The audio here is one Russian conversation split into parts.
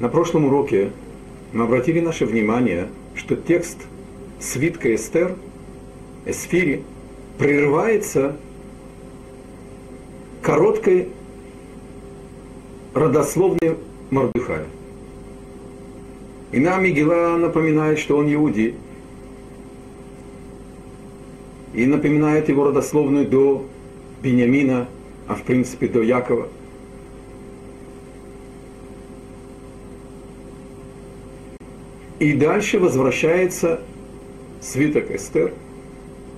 На прошлом уроке мы обратили наше внимание, что текст свитка Эстер, Эсфири, прерывается короткой родословной Мордыхая. И нам Мигела напоминает, что он иудей, и напоминает его родословную до Бениамина, а в принципе до Якова. И дальше возвращается свиток Эстер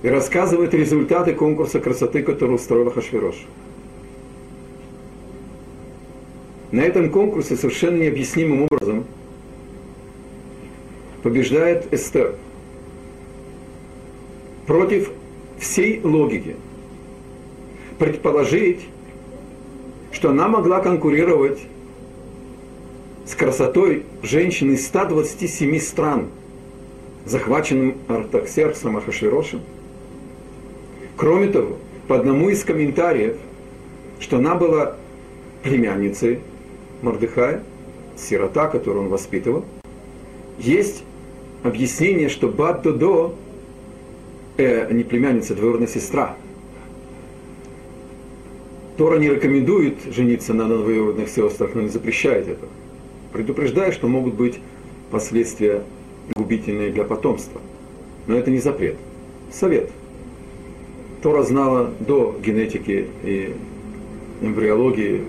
и рассказывает результаты конкурса красоты, который устроила Хашвирош. На этом конкурсе совершенно необъяснимым образом побеждает Эстер против всей логики. Предположить, что она могла конкурировать с красотой женщин из 127 стран, захваченным Артаксерксом Ахашвирошем. Кроме того, по одному из комментариев, что она была племянницей Мордыхая, сирота, которую он воспитывал, есть объяснение, что Бат Додо, э, не племянница, двоюродная сестра, Тора не рекомендует жениться на двоюродных сестрах, но не запрещает этого предупреждая, что могут быть последствия губительные для потомства. Но это не запрет. Совет. Тора знала до генетики и эмбриологии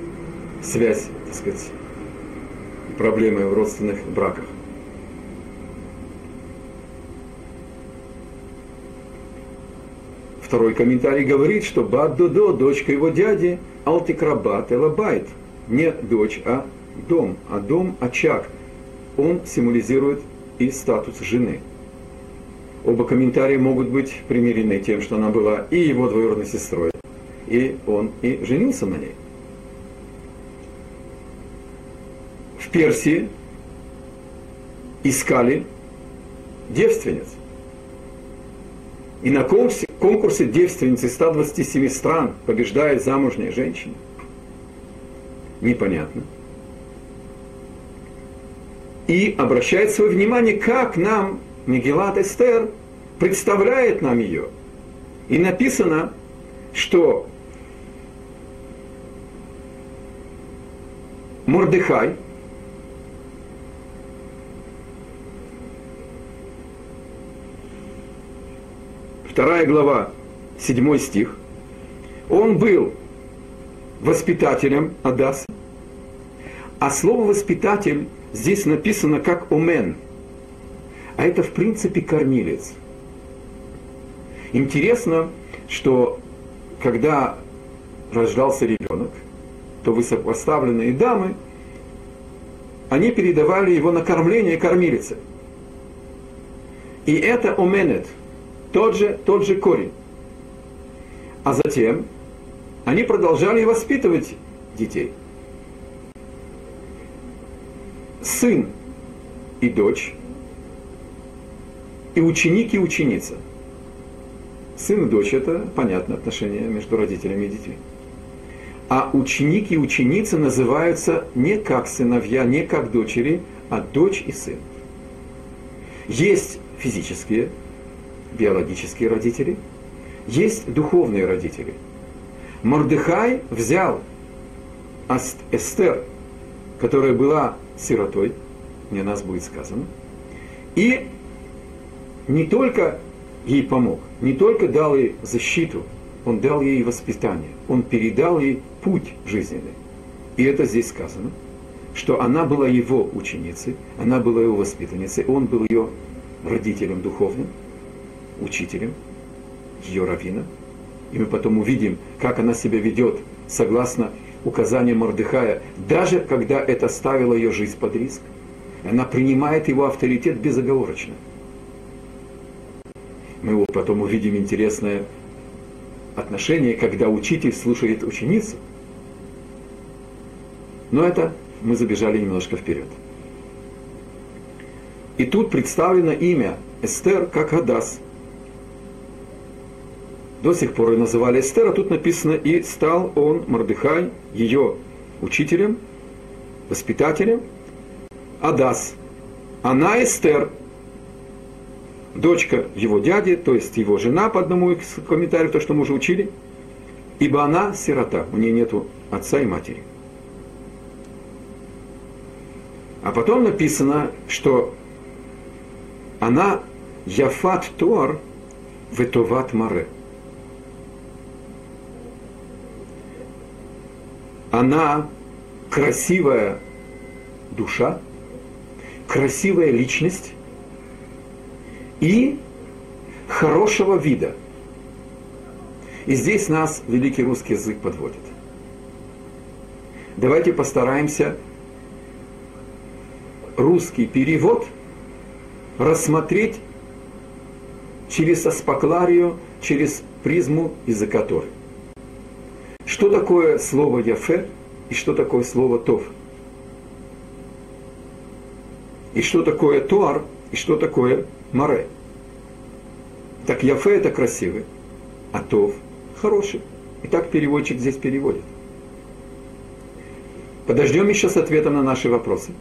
связь, так сказать, проблемы в родственных браках. Второй комментарий говорит, что Бад-Додо, дочка его дяди, Алтикрабат Элабайт, не дочь, а дом, а дом – очаг. Он символизирует и статус жены. Оба комментария могут быть примирены тем, что она была и его двоюродной сестрой, и он и женился на ней. В Персии искали девственниц. И на конкурсе, конкурсе девственницы 127 стран побеждает замужняя женщина. Непонятно и обращает свое внимание, как нам Мегелат Эстер представляет нам ее. И написано, что Мордыхай, вторая глава, седьмой стих, он был воспитателем Адаса, а слово «воспитатель» здесь написано как «омен», а это в принципе кормилец. Интересно, что когда рождался ребенок, то высокопоставленные дамы, они передавали его на кормление кормилице. И это оменет, тот же, тот же корень. А затем они продолжали воспитывать детей – сын и дочь, и ученик и ученица. Сын и дочь – это понятное отношение между родителями и детьми. А ученик и ученица называются не как сыновья, не как дочери, а дочь и сын. Есть физические, биологические родители, есть духовные родители. Мордыхай взял Эстер, которая была сиротой, не нас будет сказано, и не только ей помог, не только дал ей защиту, он дал ей воспитание, он передал ей путь жизненный. И это здесь сказано, что она была его ученицей, она была его воспитанницей, он был ее родителем духовным, учителем, ее раввином. И мы потом увидим, как она себя ведет согласно указания Мордыхая, даже когда это ставило ее жизнь под риск. Она принимает его авторитет безоговорочно. Мы потом увидим интересное отношение, когда учитель слушает ученицу. Но это мы забежали немножко вперед. И тут представлено имя Эстер как Адас – до сих пор ее называли Эстер, а тут написано, и стал он, Мордыхай, ее учителем, воспитателем, Адас. Она Эстер, дочка его дяди, то есть его жена, по одному из комментариев, то, что мы уже учили, ибо она сирота, у нее нету отца и матери. А потом написано, что она Яфат Туар Ветоват Маре. Она красивая душа, красивая личность и хорошего вида. И здесь нас великий русский язык подводит. Давайте постараемся русский перевод рассмотреть через аспакларию, через призму языка Торы. Что такое слово «яфе» и что такое слово «тов»? И что такое «туар» и что такое «маре»? Так «яфе» – это красивый, а «тов» – хороший. И так переводчик здесь переводит. Подождем еще с ответом на наши вопросы.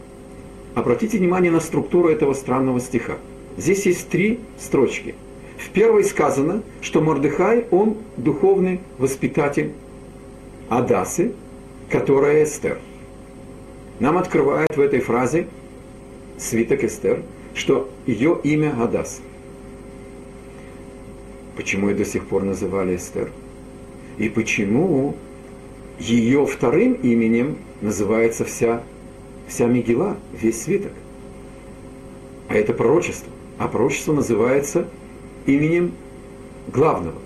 Обратите внимание на структуру этого странного стиха. Здесь есть три строчки. В первой сказано, что Мордыхай, он духовный воспитатель Адасы, которая Эстер. Нам открывает в этой фразе свиток Эстер, что ее имя Адас. Почему ее до сих пор называли Эстер? И почему ее вторым именем называется вся, вся Мегила, весь свиток? А это пророчество. А пророчество называется именем главного,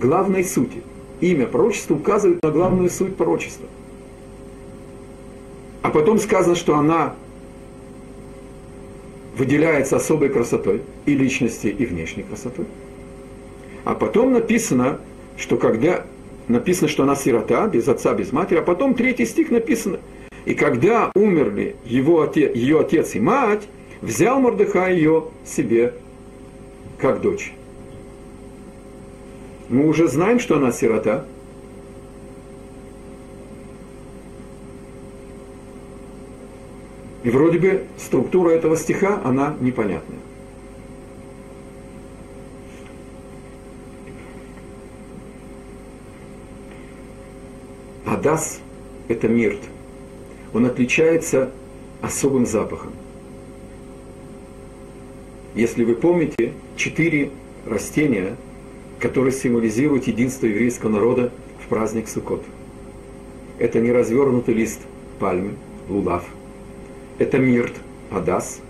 главной сути – имя пророчества указывает на главную суть пророчества. А потом сказано, что она выделяется особой красотой и личности, и внешней красотой. А потом написано, что когда написано, что она сирота, без отца, без матери, а потом третий стих написано, и когда умерли его отец, ее отец и мать, взял Мордыха ее себе как дочь. Мы уже знаем, что она сирота. И вроде бы структура этого стиха, она непонятная. Адас – это мирт. Он отличается особым запахом. Если вы помните, четыре растения – который символизирует единство еврейского народа в праздник Суккот. Это не развернутый лист пальмы, лулав. Это мирт, адас.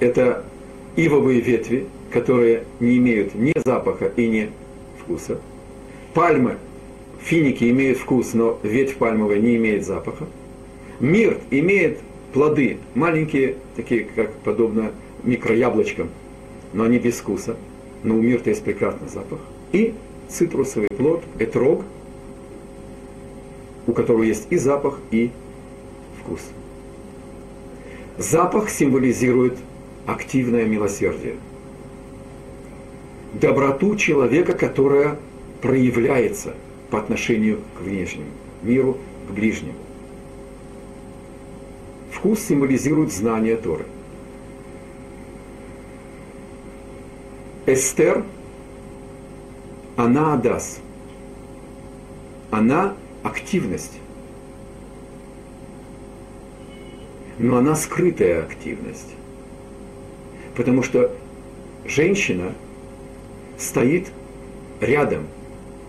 Это ивовые ветви, которые не имеют ни запаха и ни вкуса. Пальмы, финики имеют вкус, но ветвь пальмовая не имеет запаха. Мирт имеет плоды, маленькие, такие, как подобно микрояблочкам, но они без вкуса но у мирта есть прекрасный запах, и цитрусовый плод, этрог, у которого есть и запах, и вкус. Запах символизирует активное милосердие. Доброту человека, которая проявляется по отношению к внешнему миру, к ближнему. Вкус символизирует знание Торы – Эстер, она Адас. Она активность. Но она скрытая активность. Потому что женщина стоит рядом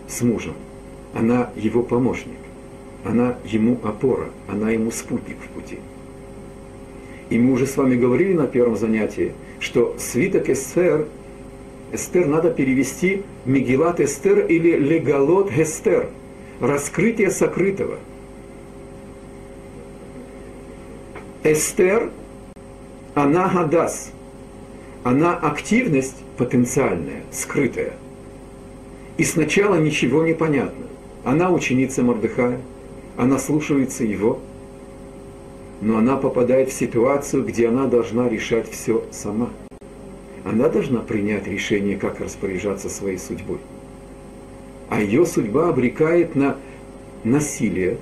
с мужем. Она его помощник. Она ему опора. Она ему спутник в пути. И мы уже с вами говорили на первом занятии, что свиток Эстер Эстер надо перевести Мегилат Эстер или Легалот Эстер. Раскрытие сокрытого. Эстер, она гадас. Она активность потенциальная, скрытая. И сначала ничего не понятно. Она ученица Мордыхая, она слушается его, но она попадает в ситуацию, где она должна решать все сама она должна принять решение, как распоряжаться своей судьбой. А ее судьба обрекает на насилие,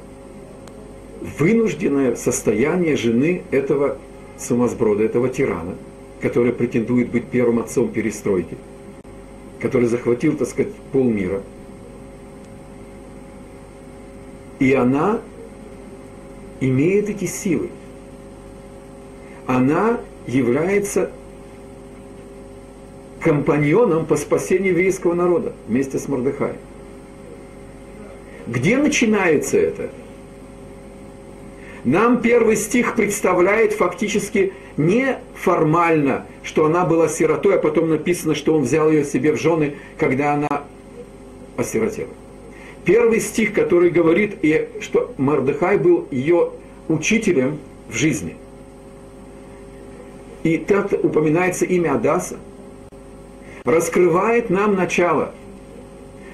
вынужденное состояние жены этого сумасброда, этого тирана, который претендует быть первым отцом перестройки, который захватил, так сказать, полмира. И она имеет эти силы. Она является компаньоном по спасению еврейского народа вместе с Мордыхаем. Где начинается это? Нам первый стих представляет фактически не формально, что она была сиротой, а потом написано, что он взял ее себе в жены, когда она осиротела. Первый стих, который говорит, и что Мардыхай был ее учителем в жизни. И так упоминается имя Адаса, раскрывает нам начало.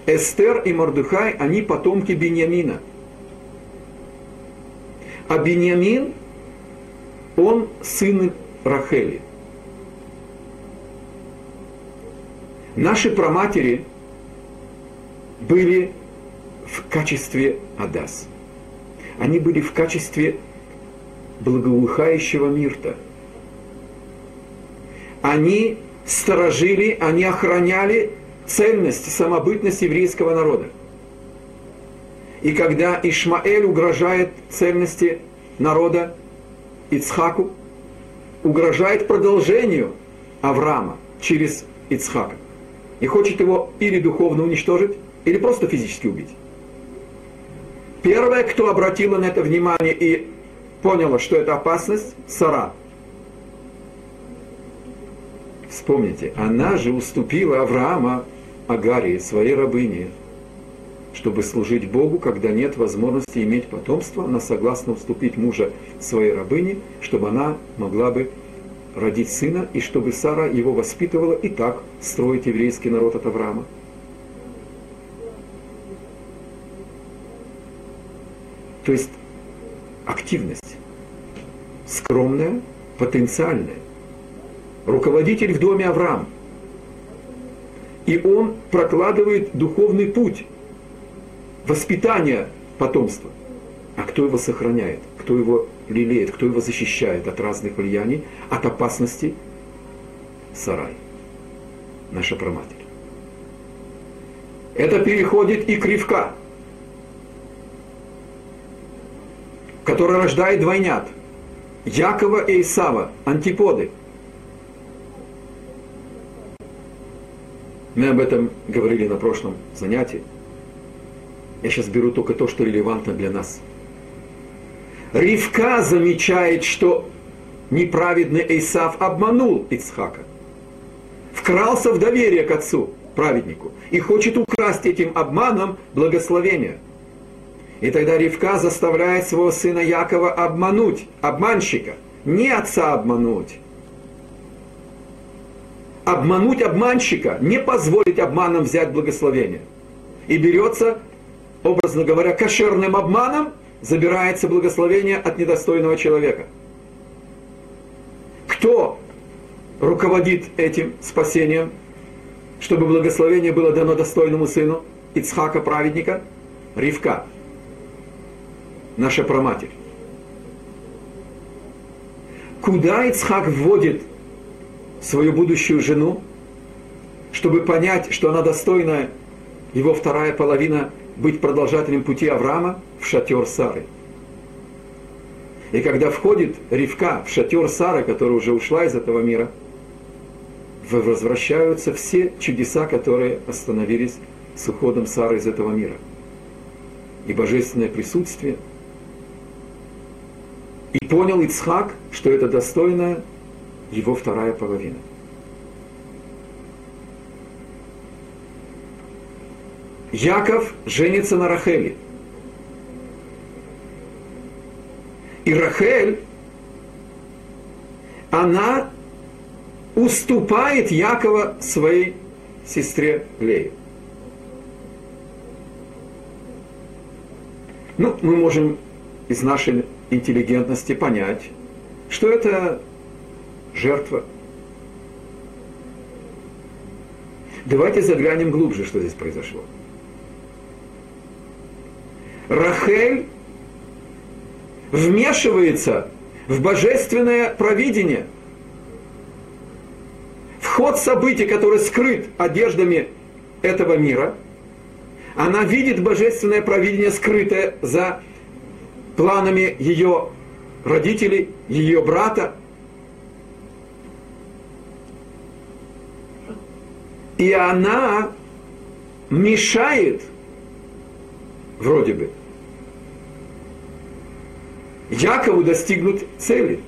Эстер и Мордыхай, они потомки Беньямина. А Беньямин, он сын Рахели. Наши праматери были в качестве Адас. Они были в качестве благоухающего мирта. Они сторожили, они охраняли цельность, самобытность еврейского народа. И когда Ишмаэль угрожает цельности народа Ицхаку, угрожает продолжению Авраама через Ицхака и хочет его или духовно уничтожить, или просто физически убить. Первая, кто обратила на это внимание и поняла, что это опасность, Сара – Вспомните, она же уступила Авраама Агарии, своей рабыне, чтобы служить Богу, когда нет возможности иметь потомство, она согласна уступить мужа своей рабыне, чтобы она могла бы родить сына, и чтобы Сара его воспитывала. И так строить еврейский народ от Авраама. То есть активность скромная, потенциальная руководитель в доме Авраам. И он прокладывает духовный путь воспитания потомства. А кто его сохраняет? Кто его лелеет? Кто его защищает от разных влияний, от опасностей? Сарай, наша проматерь. Это переходит и к Ривка, который рождает двойнят. Якова и Исава, антиподы – Мы об этом говорили на прошлом занятии. Я сейчас беру только то, что релевантно для нас. Ривка замечает, что неправедный Исав обманул Ицхака. Вкрался в доверие к отцу, праведнику, и хочет украсть этим обманом благословение. И тогда Ривка заставляет своего сына Якова обмануть, обманщика, не отца обмануть, обмануть обманщика, не позволить обманом взять благословение. И берется, образно говоря, кошерным обманом, забирается благословение от недостойного человека. Кто руководит этим спасением, чтобы благословение было дано достойному сыну Ицхака, праведника? Ривка, наша проматерь. Куда Ицхак вводит свою будущую жену, чтобы понять, что она достойна его вторая половина быть продолжателем пути Авраама в шатер Сары. И когда входит Ривка в шатер Сары, которая уже ушла из этого мира, возвращаются все чудеса, которые остановились с уходом Сары из этого мира. И божественное присутствие. И понял Ицхак, что это достойное его вторая половина. Яков женится на Рахеле. И Рахель, она уступает Якова своей сестре Лее. Ну, мы можем из нашей интеллигентности понять, что это жертва. Давайте заглянем глубже, что здесь произошло. Рахель вмешивается в божественное провидение, в ход событий, который скрыт одеждами этого мира, она видит божественное провидение, скрытое за планами ее родителей, ее брата. И она мешает, вроде бы, Якову достигнуть цели.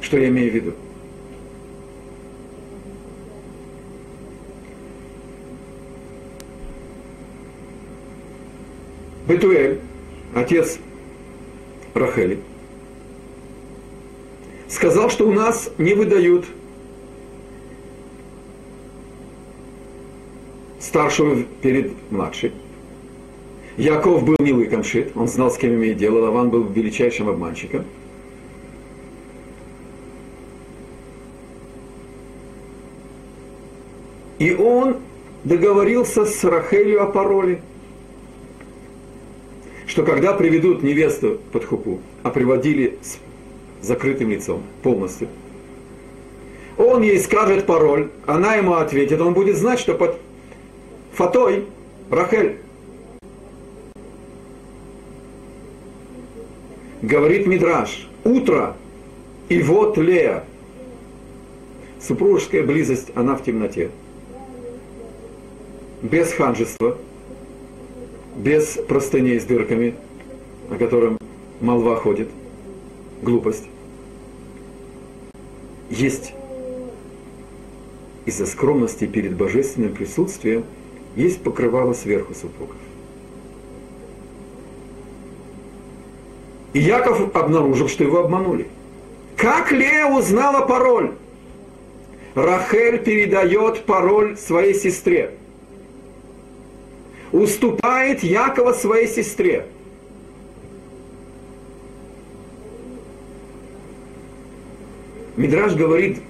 Что я имею в виду? Бетуэль, отец Рахели, сказал, что у нас не выдают старшего перед младшей. Яков был не лыкомшит, он знал, с кем имеет дело, Лаван был величайшим обманщиком. И он договорился с Рахелью о пароле, что когда приведут невесту под хупу, а приводили с закрытым лицом полностью, он ей скажет пароль, она ему ответит, он будет знать, что под фатой Рахель Говорит Мидраш, утро, и вот Лея. Супружеская близость, она в темноте. Без ханжества, без простыней с дырками, о котором молва ходит, глупость. Есть из-за скромности перед божественным присутствием есть покрывало сверху супругов. И Яков обнаружил, что его обманули. Как Лея узнала пароль? Рахель передает пароль своей сестре. Уступает Якова своей сестре. Мидраж говорит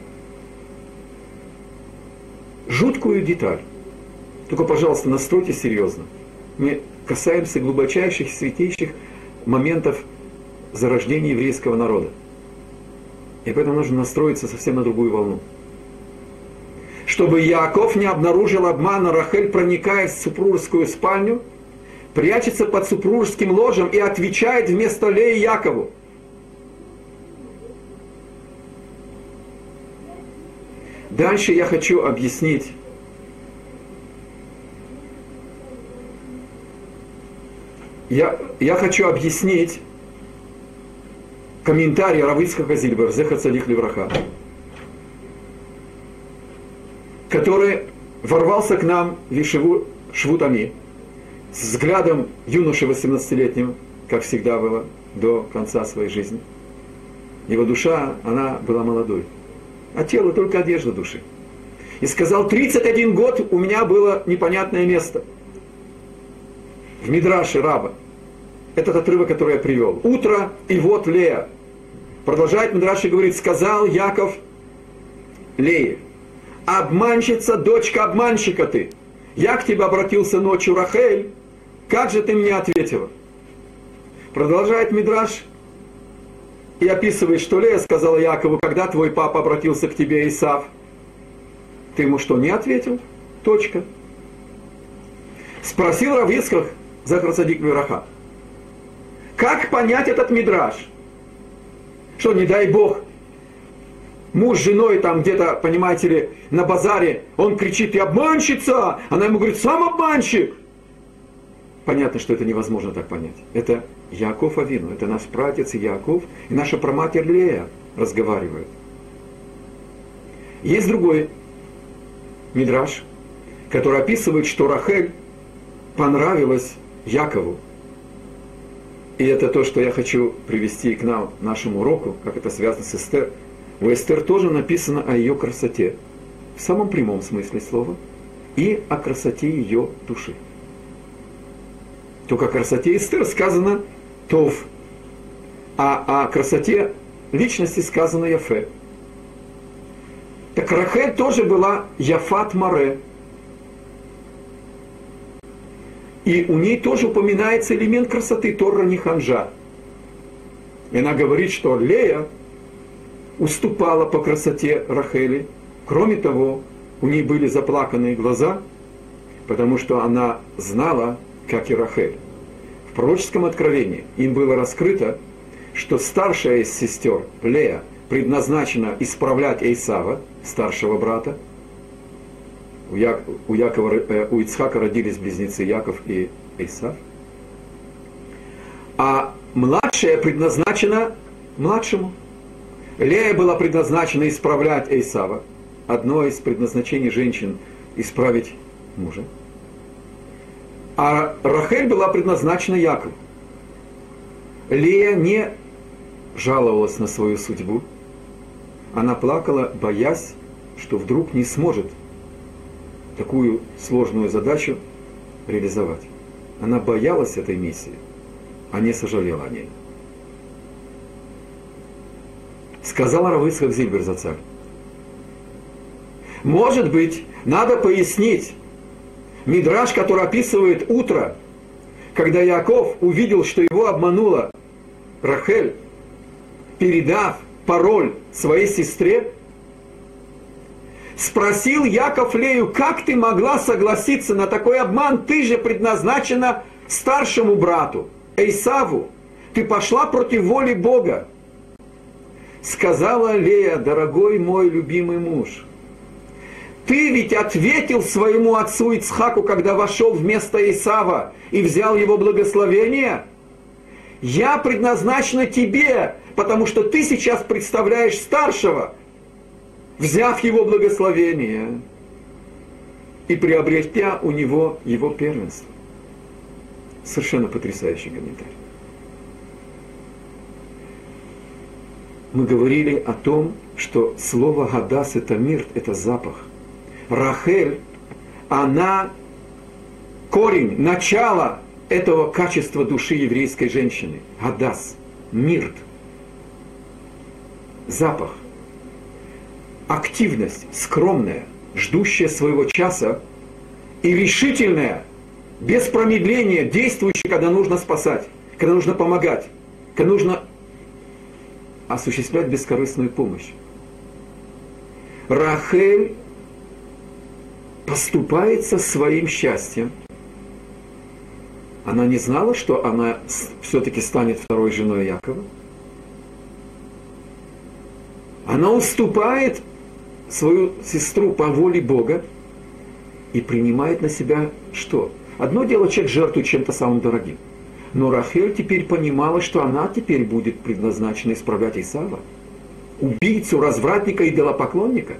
жуткую деталь. Только, пожалуйста, настройте серьезно. Мы касаемся глубочайших, святейших моментов зарождения еврейского народа. И поэтому нужно настроиться совсем на другую волну. Чтобы Яков не обнаружил обмана, Рахель, проникая в супружескую спальню, прячется под супружеским ложем и отвечает вместо Леи Якову. Дальше я хочу объяснить я, я хочу объяснить комментарий Равицкого Зильбер, Зеха Цадих Левраха, который ворвался к нам в Ишеву Швутами с взглядом юноши 18-летнего, как всегда было, до конца своей жизни. Его душа, она была молодой, а тело только одежда души. И сказал, 31 год у меня было непонятное место. В Мидраше раба. Этот отрывок, который я привел. Утро, и вот Лея. Продолжает Мидраши говорит, сказал Яков Лее, обманщица, дочка обманщика ты. Я к тебе обратился ночью, Рахель, как же ты мне ответила? Продолжает Мидраш и описывает, что Лея сказала Якову, когда твой папа обратился к тебе, Исав, ты ему что, не ответил? Точка. Спросил Равицках Захар Садик Вераха, как понять этот Мидраш? Что, не дай Бог, муж с женой там где-то, понимаете ли, на базаре, он кричит, ты обманщица, она ему говорит, сам обманщик. Понятно, что это невозможно так понять. Это Яков Авину, это наш пратец Яков и наша проматерь Лея разговаривают. Есть другой мидраж, который описывает, что Рахель понравилась Якову. И это то, что я хочу привести к нам, нашему уроку, как это связано с Эстер. У Эстер тоже написано о ее красоте, в самом прямом смысле слова, и о красоте ее души. Только о красоте Эстер сказано Тов, а о красоте личности сказано Яфе. Так Рахель тоже была Яфат Маре. И у ней тоже упоминается элемент красоты Торра Ниханжа. И она говорит, что Лея уступала по красоте Рахели. Кроме того, у ней были заплаканные глаза, потому что она знала, как и Рахель. В пророческом откровении им было раскрыто, что старшая из сестер, Лея, предназначена исправлять Эйсава, старшего брата. У, Якова, э, у Ицхака родились близнецы Яков и Эйсав. А младшая предназначена младшему. Лея была предназначена исправлять Эйсава. Одно из предназначений женщин – исправить мужа. А Рахель была предназначена Якову. Лея не жаловалась на свою судьбу. Она плакала, боясь, что вдруг не сможет такую сложную задачу реализовать. Она боялась этой миссии, а не сожалела о ней. Сказала Равыцхак Зильбер за царь. Может быть, надо пояснить, Мидраж, который описывает утро, когда Яков увидел, что его обманула Рахель, передав пароль своей сестре, спросил Яков Лею, как ты могла согласиться на такой обман, ты же предназначена старшему брату, Эйсаву, ты пошла против воли Бога. Сказала Лея, дорогой мой любимый муж, ты ведь ответил своему отцу Ицхаку, когда вошел вместо Исава и взял его благословение. Я предназначена тебе, потому что ты сейчас представляешь старшего, взяв его благословение и приобретя у него его первенство. Совершенно потрясающий комментарий. Мы говорили о том, что слово «гадас» – это мир, это запах. Рахель, она корень, начало этого качества души еврейской женщины. Гадас, мирт, запах, активность, скромная, ждущая своего часа и решительная, без промедления, действующая, когда нужно спасать, когда нужно помогать, когда нужно осуществлять бескорыстную помощь. Рахель поступается своим счастьем. Она не знала, что она все-таки станет второй женой Якова. Она уступает свою сестру по воле Бога и принимает на себя что? Одно дело, человек жертвует чем-то самым дорогим. Но Рахель теперь понимала, что она теперь будет предназначена исправлять Исава. Убийцу, развратника и делопоклонника.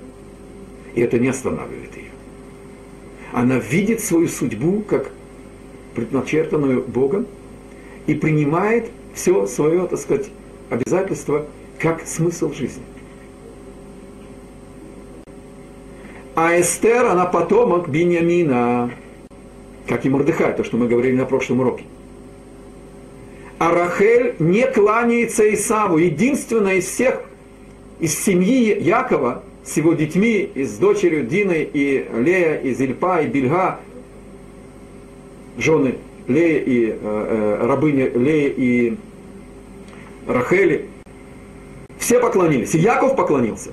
И это не останавливает ее она видит свою судьбу как предначертанную Богом и принимает все свое, так сказать, обязательство как смысл жизни. А Эстер, она потомок Биньямина, как и Мордыхай, то, что мы говорили на прошлом уроке. А Рахель не кланяется Исаву, единственная из всех, из семьи Якова, с его детьми, и с дочерью Диной, и Лея, и Зильпа, и Бельга, жены Лея и э, э, рабыни Лея и Рахели, все поклонились. И Яков поклонился.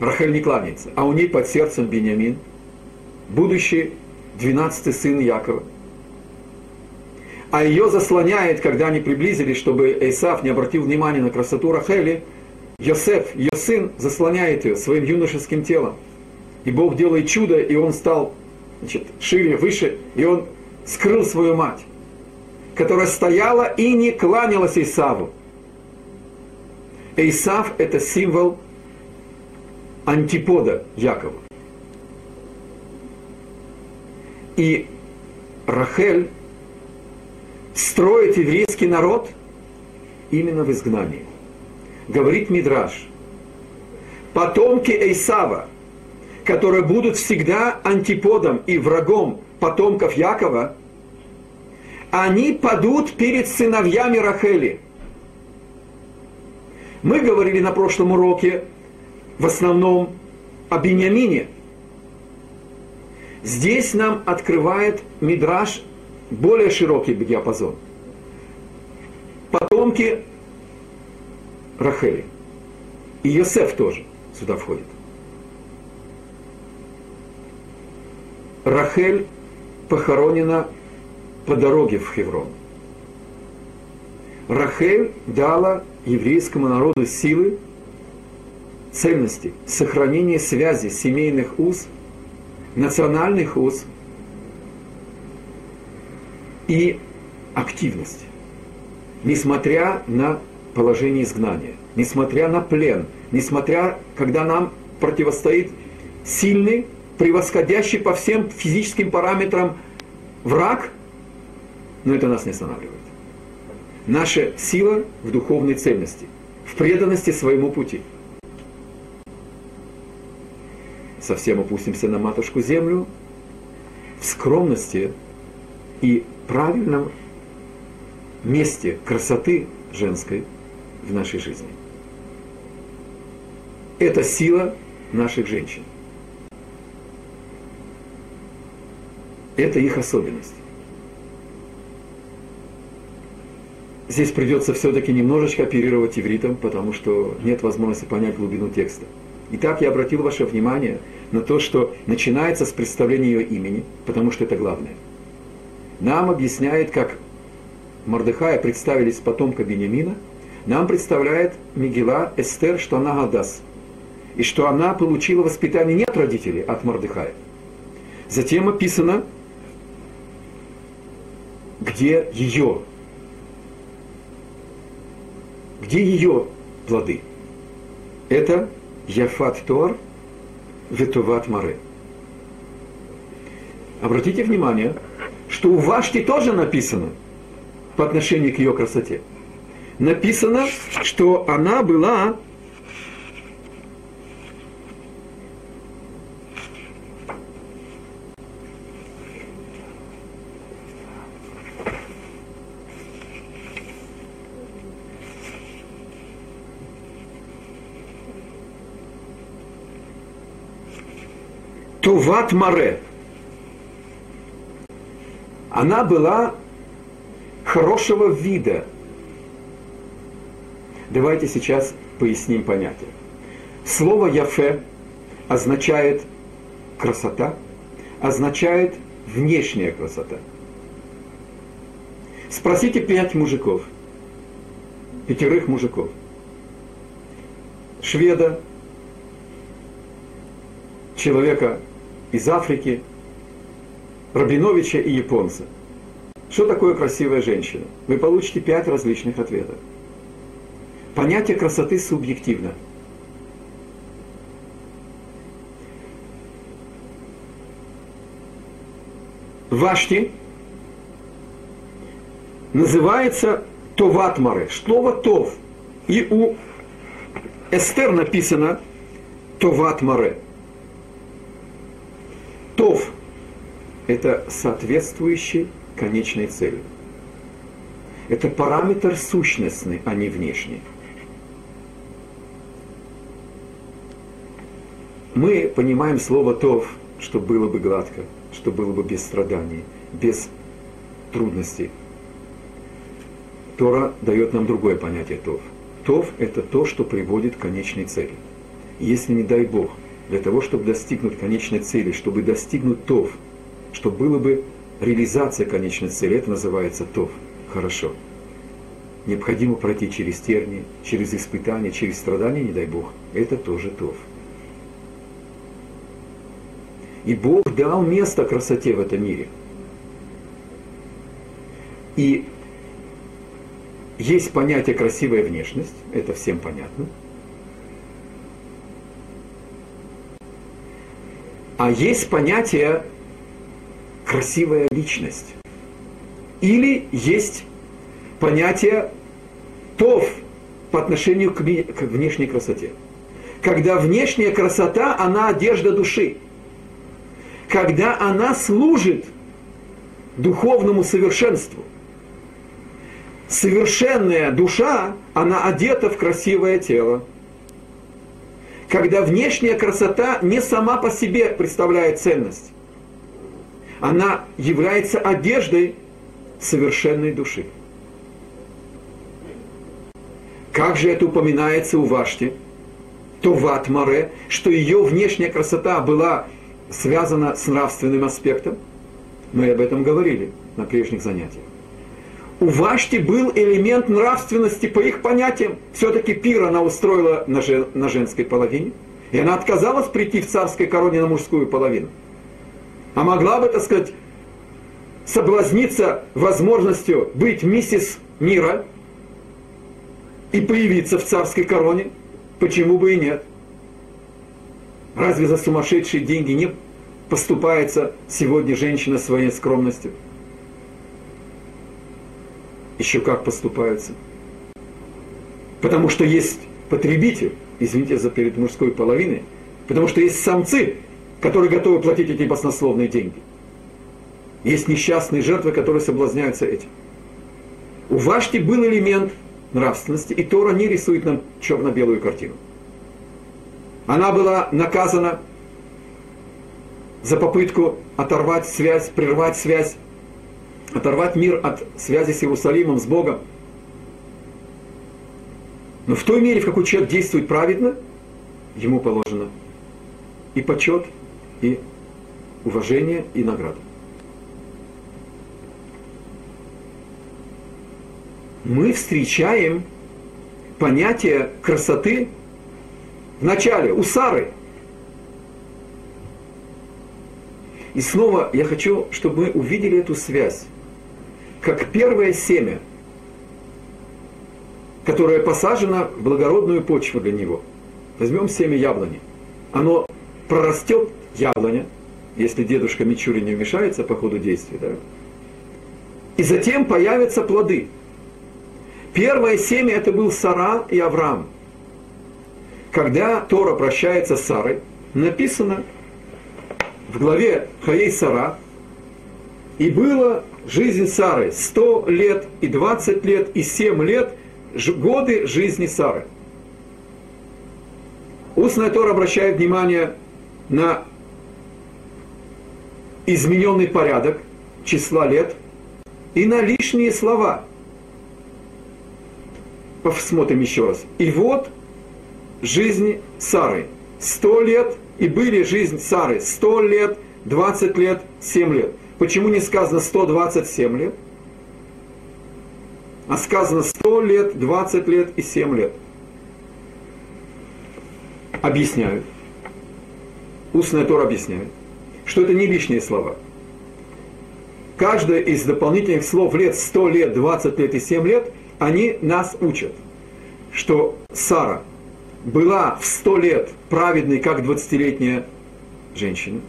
Рахель не кланяется, а у ней под сердцем Бениамин, будущий двенадцатый сын Якова. А ее заслоняет, когда они приблизились, чтобы Эйсав не обратил внимания на красоту Рахели – Йосеф, ее сын, заслоняет ее своим юношеским телом. И Бог делает чудо, и он стал значит, шире, выше, и он скрыл свою мать, которая стояла и не кланялась Исаву. Исав – это символ антипода Якова. И Рахель строит еврейский народ именно в изгнании говорит Мидраш, потомки Эйсава, которые будут всегда антиподом и врагом потомков Якова, они падут перед сыновьями Рахели. Мы говорили на прошлом уроке в основном о Бениамине. Здесь нам открывает Мидраш более широкий диапазон. Потомки Рахели. И Йосеф тоже сюда входит. Рахель похоронена по дороге в Хеврон. Рахель дала еврейскому народу силы, ценности, сохранение связи семейных уз, национальных уз и активность, несмотря на положение изгнания, несмотря на плен, несмотря, когда нам противостоит сильный, превосходящий по всем физическим параметрам враг, но это нас не останавливает. Наша сила в духовной цельности, в преданности своему пути. Совсем опустимся на матушку землю, в скромности и правильном месте красоты женской в нашей жизни. Это сила наших женщин. Это их особенность. Здесь придется все-таки немножечко оперировать ивритом, потому что нет возможности понять глубину текста. Итак, я обратил ваше внимание на то, что начинается с представления ее имени, потому что это главное. Нам объясняет, как Мордыхая представились потомка Бениамина, нам представляет Мигела Эстер, что она Гадас, и что она получила воспитание не от родителей, а от Мордыхая. Затем описано, где ее где ее плоды? Это Яфат Тор, Ветуват Маре. Обратите внимание, что у Вашти тоже написано по отношению к ее красоте. Написано, что она была Туват Маре. Она была хорошего вида. Давайте сейчас поясним понятие. Слово «яфе» означает красота, означает внешняя красота. Спросите пять мужиков, пятерых мужиков. Шведа, человека из Африки, Рабиновича и японца. Что такое красивая женщина? Вы получите пять различных ответов. Понятие красоты субъективно. Вашти называется Товатмары, слово Тов. И у Эстер написано Товатмаре. Тов – это соответствующий конечной цели. Это параметр сущностный, а не внешний. Мы понимаем слово «тов», что было бы гладко, что было бы без страданий, без трудностей. Тора дает нам другое понятие «тов». «Тов» – это то, что приводит к конечной цели. если, не дай Бог, для того, чтобы достигнуть конечной цели, чтобы достигнуть ТОВ, чтобы было бы реализация конечной цели, это называется ТОВ. Хорошо. Необходимо пройти через тернии, через испытания, через страдания, не дай Бог. Это тоже ТОВ. И Бог дал место красоте в этом мире. И есть понятие красивая внешность, это всем понятно – А есть понятие красивая личность. Или есть понятие тов по отношению к, к внешней красоте. Когда внешняя красота, она одежда души. Когда она служит духовному совершенству. Совершенная душа, она одета в красивое тело когда внешняя красота не сама по себе представляет ценность. Она является одеждой совершенной души. Как же это упоминается у Вашти? То в Атмаре, что ее внешняя красота была связана с нравственным аспектом. Мы об этом говорили на прежних занятиях. У Вашти был элемент нравственности по их понятиям. Все-таки пир она устроила на, жен, на женской половине. И она отказалась прийти в царской короне на мужскую половину. А могла бы, так сказать, соблазниться возможностью быть миссис мира и появиться в царской короне. Почему бы и нет? Разве за сумасшедшие деньги не поступается сегодня женщина своей скромностью? Еще как поступаются. Потому что есть потребитель, извините за перед мужской половиной, потому что есть самцы, которые готовы платить эти баснословные деньги. Есть несчастные жертвы, которые соблазняются этим. У Вашти был элемент нравственности, и Тора не рисует нам черно-белую картину. Она была наказана за попытку оторвать связь, прервать связь, оторвать мир от связи с Иерусалимом, с Богом. Но в той мере, в какой человек действует праведно, ему положено и почет, и уважение, и награда. Мы встречаем понятие красоты в начале, у Сары. И снова я хочу, чтобы мы увидели эту связь. Как первое семя, которое посажено в благородную почву для него. Возьмем семя яблони. Оно прорастет, яблоня, если дедушка Мичури не вмешается по ходу действия, да? И затем появятся плоды. Первое семя это был Сара и Авраам когда Тора прощается с Сарой, написано в главе Хаей Сара, и было жизнь Сары 100 лет и 20 лет и 7 лет годы жизни Сары. Устная Тора обращает внимание на измененный порядок числа лет и на лишние слова. Посмотрим еще раз. И вот жизни Сары. Сто лет, и были жизнь Сары сто лет, двадцать лет, семь лет. Почему не сказано 127 лет? А сказано 100 лет, 20 лет и 7 лет. Объясняют. Устная Тора объясняет, что это не лишние слова. Каждое из дополнительных слов лет 100 лет, 20 лет и 7 лет, они нас учат, что Сара – была в сто лет праведной, как 20-летняя женщина.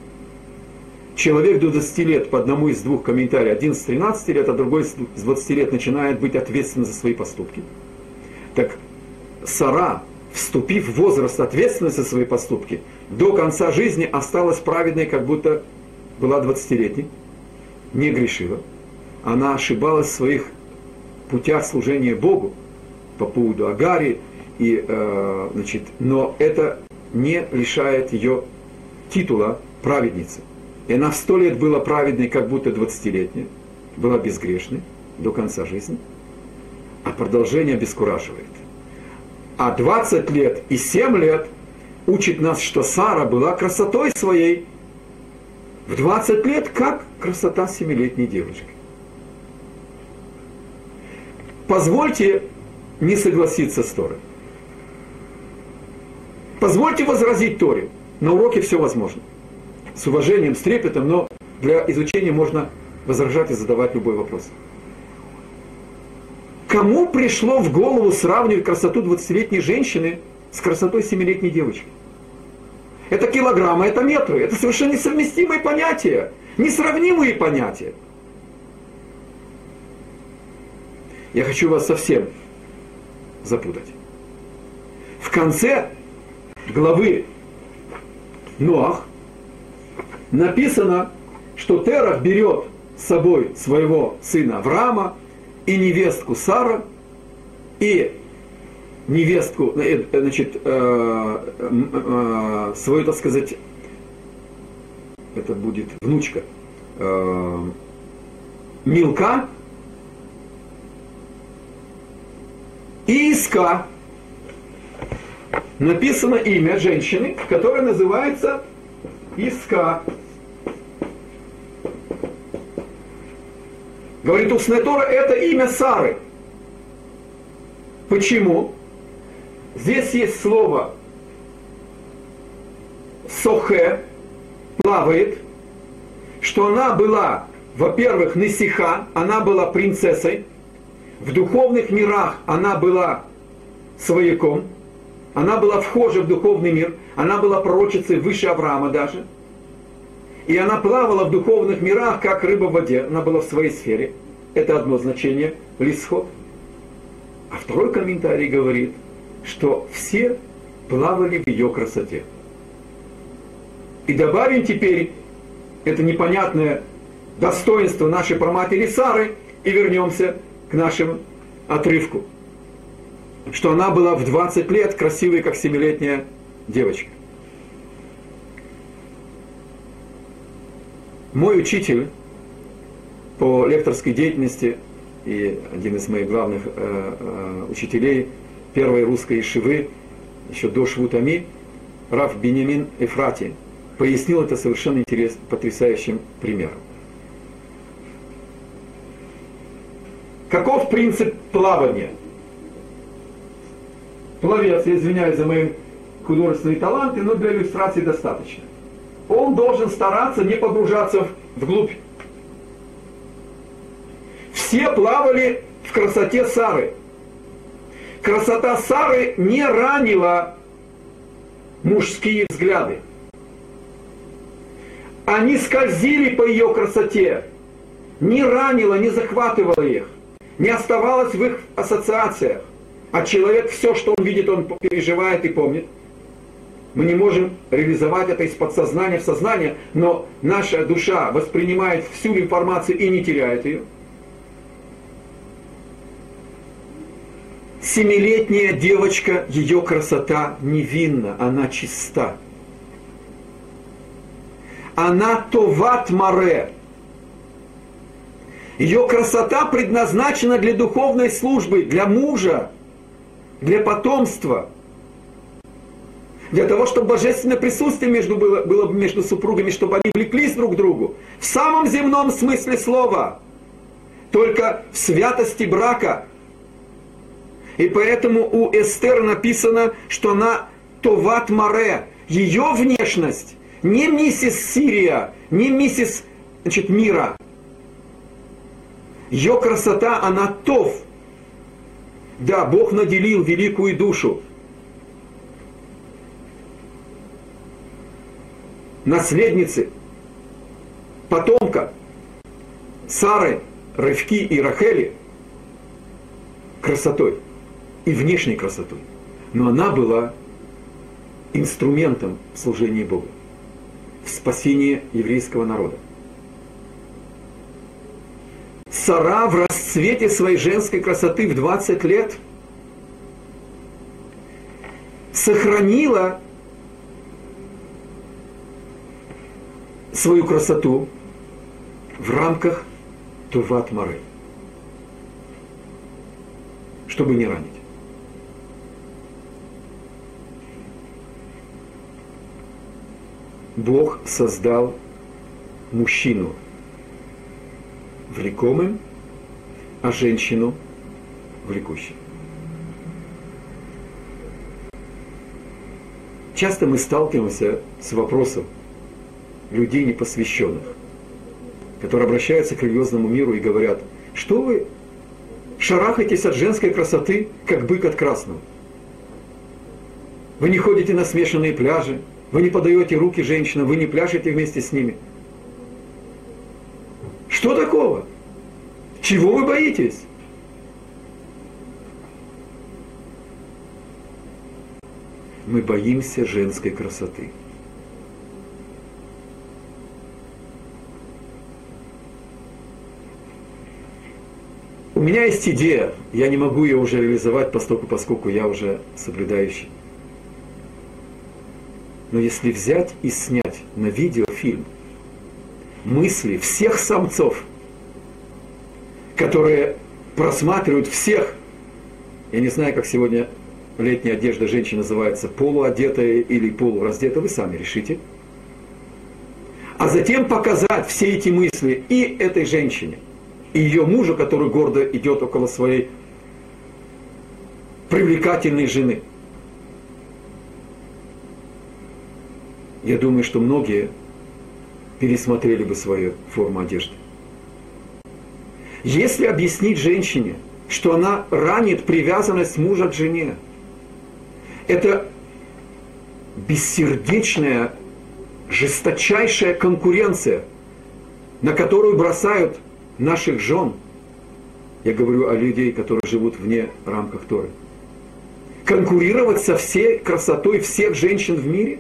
Человек до 20 лет, по одному из двух комментариев, один с 13 лет, а другой с 20 лет начинает быть ответственным за свои поступки. Так Сара, вступив в возраст ответственности за свои поступки, до конца жизни осталась праведной, как будто была 20-летней, не грешила. Она ошибалась в своих путях служения Богу по поводу Агари, и, э, значит, но это не лишает ее титула праведницы. И она в сто лет была праведной, как будто двадцатилетняя, была безгрешной до конца жизни, а продолжение обескураживает. А 20 лет и 7 лет учит нас, что Сара была красотой своей в 20 лет, как красота семилетней девочки. Позвольте не согласиться с Торой. Позвольте возразить Торе. На уроке все возможно. С уважением, с трепетом, но для изучения можно возражать и задавать любой вопрос. Кому пришло в голову сравнивать красоту 20-летней женщины с красотой 7-летней девочки? Это килограммы, это метры. Это совершенно несовместимые понятия. Несравнимые понятия. Я хочу вас совсем запутать. В конце главы Ноах написано, что Терах берет с собой своего сына Авраама и невестку Сара, и невестку, э, э, значит, э, свою, так сказать, это будет внучка, Милка и Иска. Написано имя женщины, которая называется Иска. Говорит устная Тора, это имя Сары. Почему? Здесь есть слово сохе, плавает, что она была, во-первых, Несиха, она была принцессой, в духовных мирах она была свояком, она была вхожа в духовный мир, она была пророчицей выше Авраама даже, и она плавала в духовных мирах, как рыба в воде, она была в своей сфере. Это одно значение, лисход. А второй комментарий говорит, что все плавали в ее красоте. И добавим теперь это непонятное достоинство нашей проматери Сары и вернемся к нашему отрывку. Что она была в 20 лет красивой, как семилетняя девочка. Мой учитель по лекторской деятельности и один из моих главных э, э, учителей первой русской шивы, еще до Швутами, Раф Бенямин Эфрати, пояснил это совершенно интересным, потрясающим примером. Каков принцип плавания? Пловец, я извиняюсь за мои художественные таланты, но для иллюстрации достаточно. Он должен стараться не погружаться вглубь. Все плавали в красоте Сары. Красота Сары не ранила мужские взгляды они скользили по ее красоте, не ранило, не захватывало их, не оставалось в их ассоциациях. А человек все, что он видит, он переживает и помнит. Мы не можем реализовать это из подсознания в сознание, но наша душа воспринимает всю информацию и не теряет ее. Семилетняя девочка, ее красота невинна, она чиста она товат маре. Ее красота предназначена для духовной службы, для мужа, для потомства. Для того, чтобы божественное присутствие между, было, было между супругами, чтобы они влеклись друг к другу. В самом земном смысле слова. Только в святости брака. И поэтому у Эстер написано, что она Товат Маре. Ее внешность не миссис Сирия, не миссис значит, мира. Ее красота, она тов. Да, Бог наделил великую душу. Наследницы, потомка Сары, Рывки и Рахели красотой и внешней красотой. Но она была инструментом служения Богу в спасении еврейского народа. Сара в расцвете своей женской красоты в 20 лет сохранила свою красоту в рамках Турват Мары, чтобы не ранить. Бог создал мужчину влекомым, а женщину влекущей. Часто мы сталкиваемся с вопросом людей непосвященных, которые обращаются к религиозному миру и говорят, что вы шарахаетесь от женской красоты, как бык от красного. Вы не ходите на смешанные пляжи, вы не подаете руки женщинам, вы не пляшете вместе с ними. Что такого? Чего вы боитесь? Мы боимся женской красоты. У меня есть идея, я не могу ее уже реализовать, поскольку, поскольку я уже соблюдающий. Но если взять и снять на видеофильм мысли всех самцов, которые просматривают всех, я не знаю, как сегодня летняя одежда женщины называется, полуодетая или полураздетая, вы сами решите. А затем показать все эти мысли и этой женщине, и ее мужу, который гордо идет около своей привлекательной жены. Я думаю, что многие пересмотрели бы свою форму одежды. Если объяснить женщине, что она ранит привязанность мужа к жене, это бессердечная, жесточайшая конкуренция, на которую бросают наших жен. Я говорю о людей, которые живут вне рамках Торы. Конкурировать со всей красотой всех женщин в мире,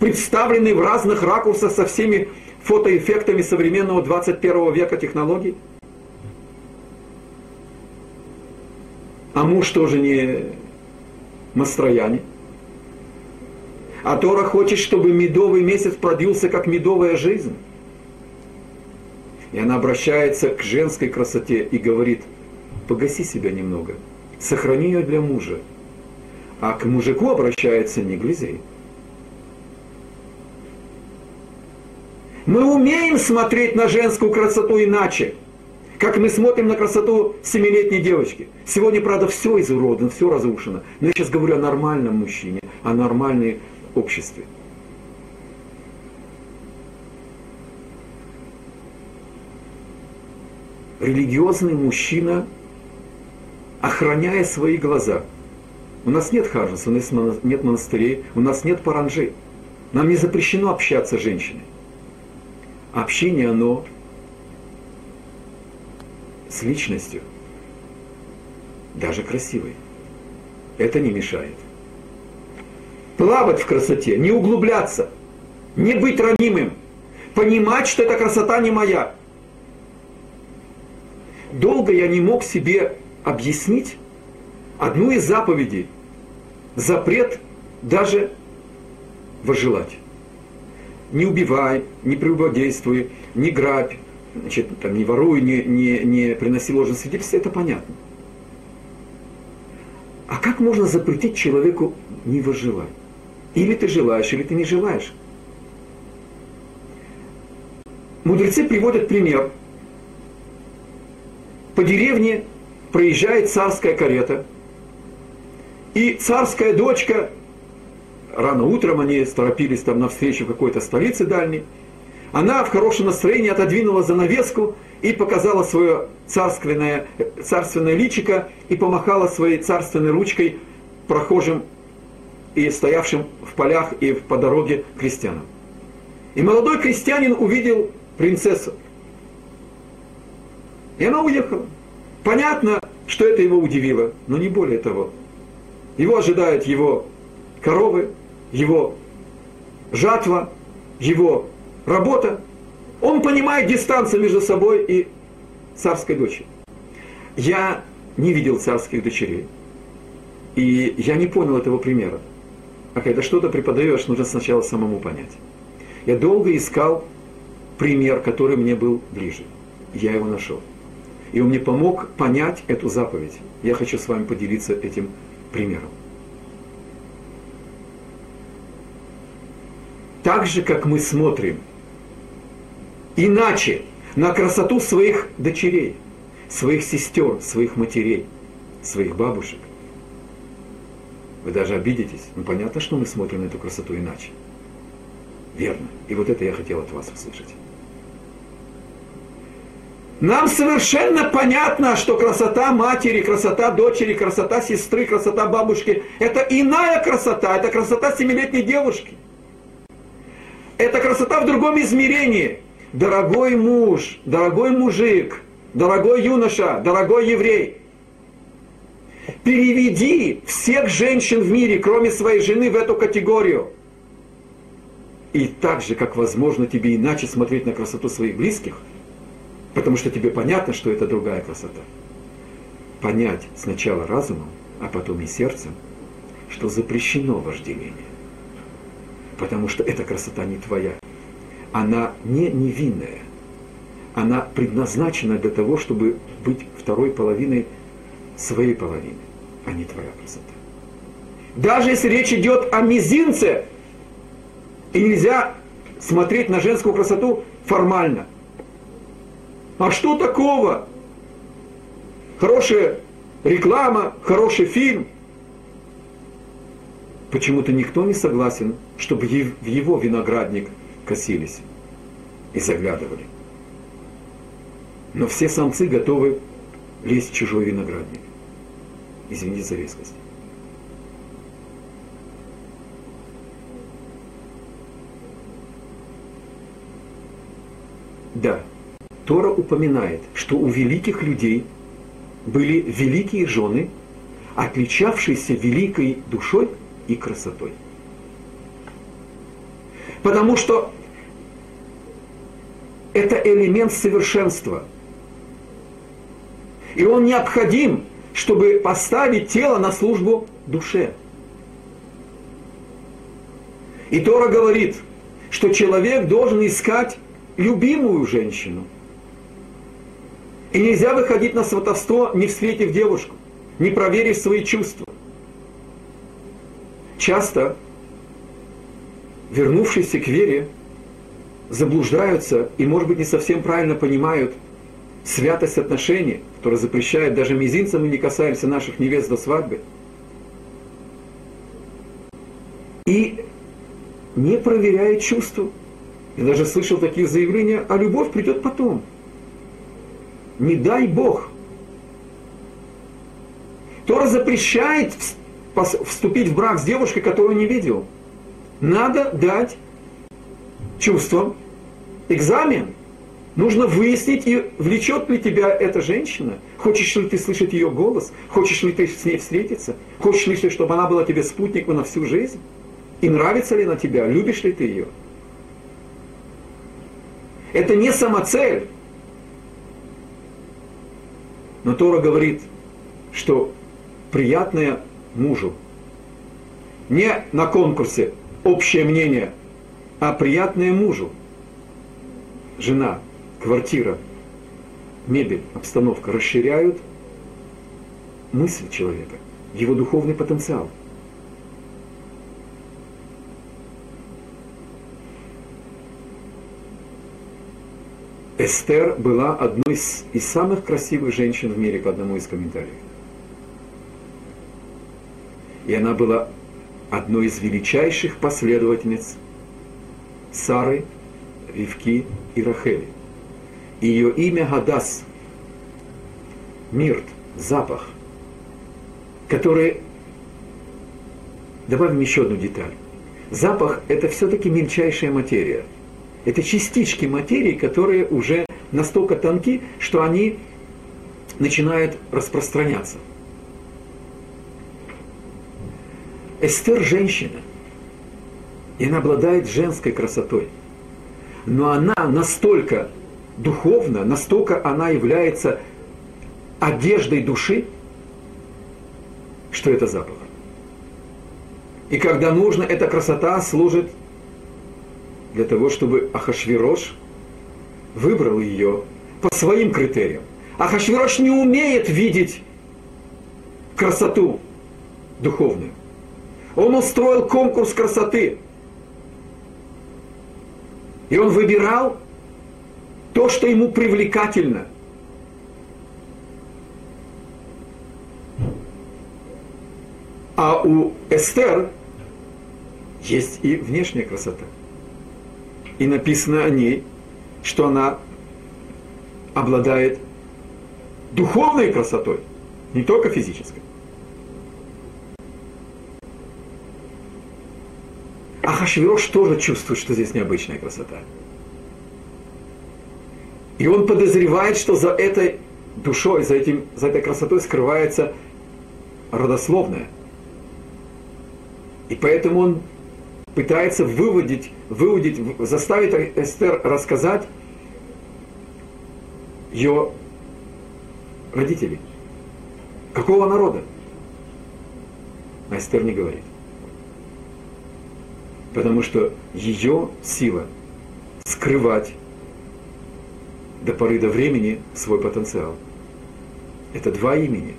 представленные в разных ракурсах со всеми фотоэффектами современного 21 века технологий. А муж тоже не Мастрояне. А Тора хочет, чтобы медовый месяц продлился, как медовая жизнь. И она обращается к женской красоте и говорит, погаси себя немного, сохрани ее для мужа. А к мужику обращается не глазей. Мы умеем смотреть на женскую красоту иначе – как мы смотрим на красоту семилетней девочки. Сегодня, правда, все изуродано, все разрушено. Но я сейчас говорю о нормальном мужчине, о нормальной обществе. Религиозный мужчина, охраняя свои глаза. У нас нет хажес, у нас нет монастырей, у нас нет паранжи. Нам не запрещено общаться с женщиной. Общение, оно с личностью, даже красивой. Это не мешает. Плавать в красоте, не углубляться, не быть ранимым, понимать, что эта красота не моя. Долго я не мог себе объяснить одну из заповедей, запрет даже возжелать. Не убивай, не прелюбодействуй, не грабь, значит, там, не воруй, не, не, не приноси ложное свидетельство, это понятно. А как можно запретить человеку не возжелать? Или ты желаешь, или ты не желаешь. Мудрецы приводят пример. По деревне проезжает царская карета, и царская дочка, рано утром они торопились там навстречу какой-то столице дальней, она в хорошем настроении отодвинула занавеску и показала свое царственное, царственное личико и помахала своей царственной ручкой прохожим и стоявшим в полях и по дороге крестьянам. И молодой крестьянин увидел принцессу. И она уехала. Понятно, что это его удивило, но не более того. Его ожидают его коровы, его жатва, его работа. Он понимает дистанцию между собой и царской дочерью. Я не видел царских дочерей. И я не понял этого примера. А когда что-то преподаешь, нужно сначала самому понять. Я долго искал пример, который мне был ближе. Я его нашел. И он мне помог понять эту заповедь. Я хочу с вами поделиться этим примером. Так же, как мы смотрим иначе на красоту своих дочерей, своих сестер, своих матерей, своих бабушек. Вы даже обидитесь. Ну понятно, что мы смотрим на эту красоту иначе. Верно. И вот это я хотел от вас услышать. Нам совершенно понятно, что красота матери, красота дочери, красота сестры, красота бабушки – это иная красота, это красота семилетней девушки. Это красота в другом измерении дорогой муж, дорогой мужик, дорогой юноша, дорогой еврей, переведи всех женщин в мире, кроме своей жены, в эту категорию. И так же, как возможно тебе иначе смотреть на красоту своих близких, потому что тебе понятно, что это другая красота. Понять сначала разумом, а потом и сердцем, что запрещено вожделение. Потому что эта красота не твоя она не невинная. Она предназначена для того, чтобы быть второй половиной своей половины, а не твоя красота. Даже если речь идет о мизинце, и нельзя смотреть на женскую красоту формально. А что такого? Хорошая реклама, хороший фильм. Почему-то никто не согласен, чтобы в его виноградник косились и заглядывали. Но все самцы готовы лезть в чужой виноградник. Извините за резкость. Да, Тора упоминает, что у великих людей были великие жены, отличавшиеся великой душой и красотой. Потому что это элемент совершенства. И он необходим, чтобы поставить тело на службу душе. И Тора говорит, что человек должен искать любимую женщину. И нельзя выходить на сватовство, не встретив девушку, не проверив свои чувства. Часто вернувшиеся к вере заблуждаются и, может быть, не совсем правильно понимают святость отношений, которая запрещает даже мизинцам и не касается наших невест до свадьбы. И не проверяя чувства. Я даже слышал такие заявления, а любовь придет потом. Не дай Бог. Тора запрещает вступить в брак с девушкой, которую не видел. Надо дать чувствам экзамен. Нужно выяснить, и влечет ли тебя эта женщина. Хочешь ли ты слышать ее голос? Хочешь ли ты с ней встретиться? Хочешь ли ты, чтобы она была тебе спутником на всю жизнь? И нравится ли она тебя? Любишь ли ты ее? Это не самоцель. Но Тора говорит, что приятное мужу не на конкурсе общее мнение, а приятное мужу. Жена, квартира, мебель, обстановка расширяют мысль человека, его духовный потенциал. Эстер была одной из, из самых красивых женщин в мире, по одному из комментариев. И она была одной из величайших последовательниц Сары, Ривки и Рахели. Ее имя Гадас, мирт, запах, который... Добавим еще одну деталь. Запах – это все-таки мельчайшая материя – это частички материи, которые уже настолько тонки, что они начинают распространяться. Эстер – женщина, и она обладает женской красотой. Но она настолько духовна, настолько она является одеждой души, что это запах. И когда нужно, эта красота служит для того, чтобы Ахашвирош выбрал ее по своим критериям. Ахашвирош не умеет видеть красоту духовную. Он устроил конкурс красоты. И он выбирал то, что ему привлекательно. А у Эстер есть и внешняя красота и написано о ней, что она обладает духовной красотой, не только физической. А Хашвирош тоже чувствует, что здесь необычная красота. И он подозревает, что за этой душой, за, этим, за этой красотой скрывается родословная. И поэтому он пытается выводить, выводить, заставить Эстер рассказать ее родителей. Какого народа? А Эстер не говорит. Потому что ее сила скрывать до поры до времени свой потенциал. Это два имени.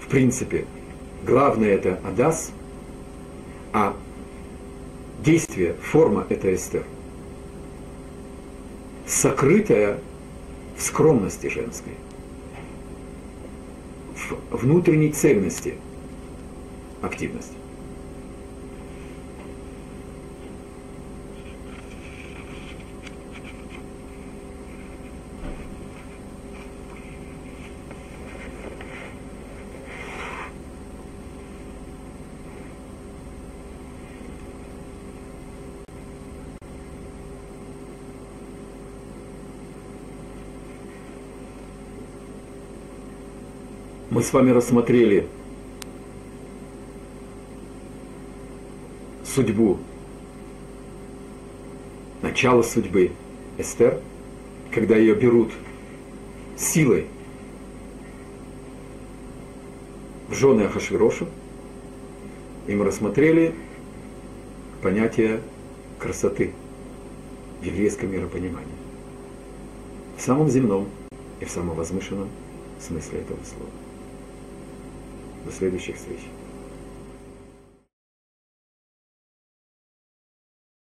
В принципе, главное это Адас, а действие, форма это Эстер. Сокрытая в скромности женской, в внутренней цельности активности. Мы с вами рассмотрели судьбу, начало судьбы Эстер, когда ее берут силой в жены Ахашвирошу, и мы рассмотрели понятие красоты в еврейском миропонимании. В самом земном и в самом возвышенном смысле этого слова. До следующих встреч.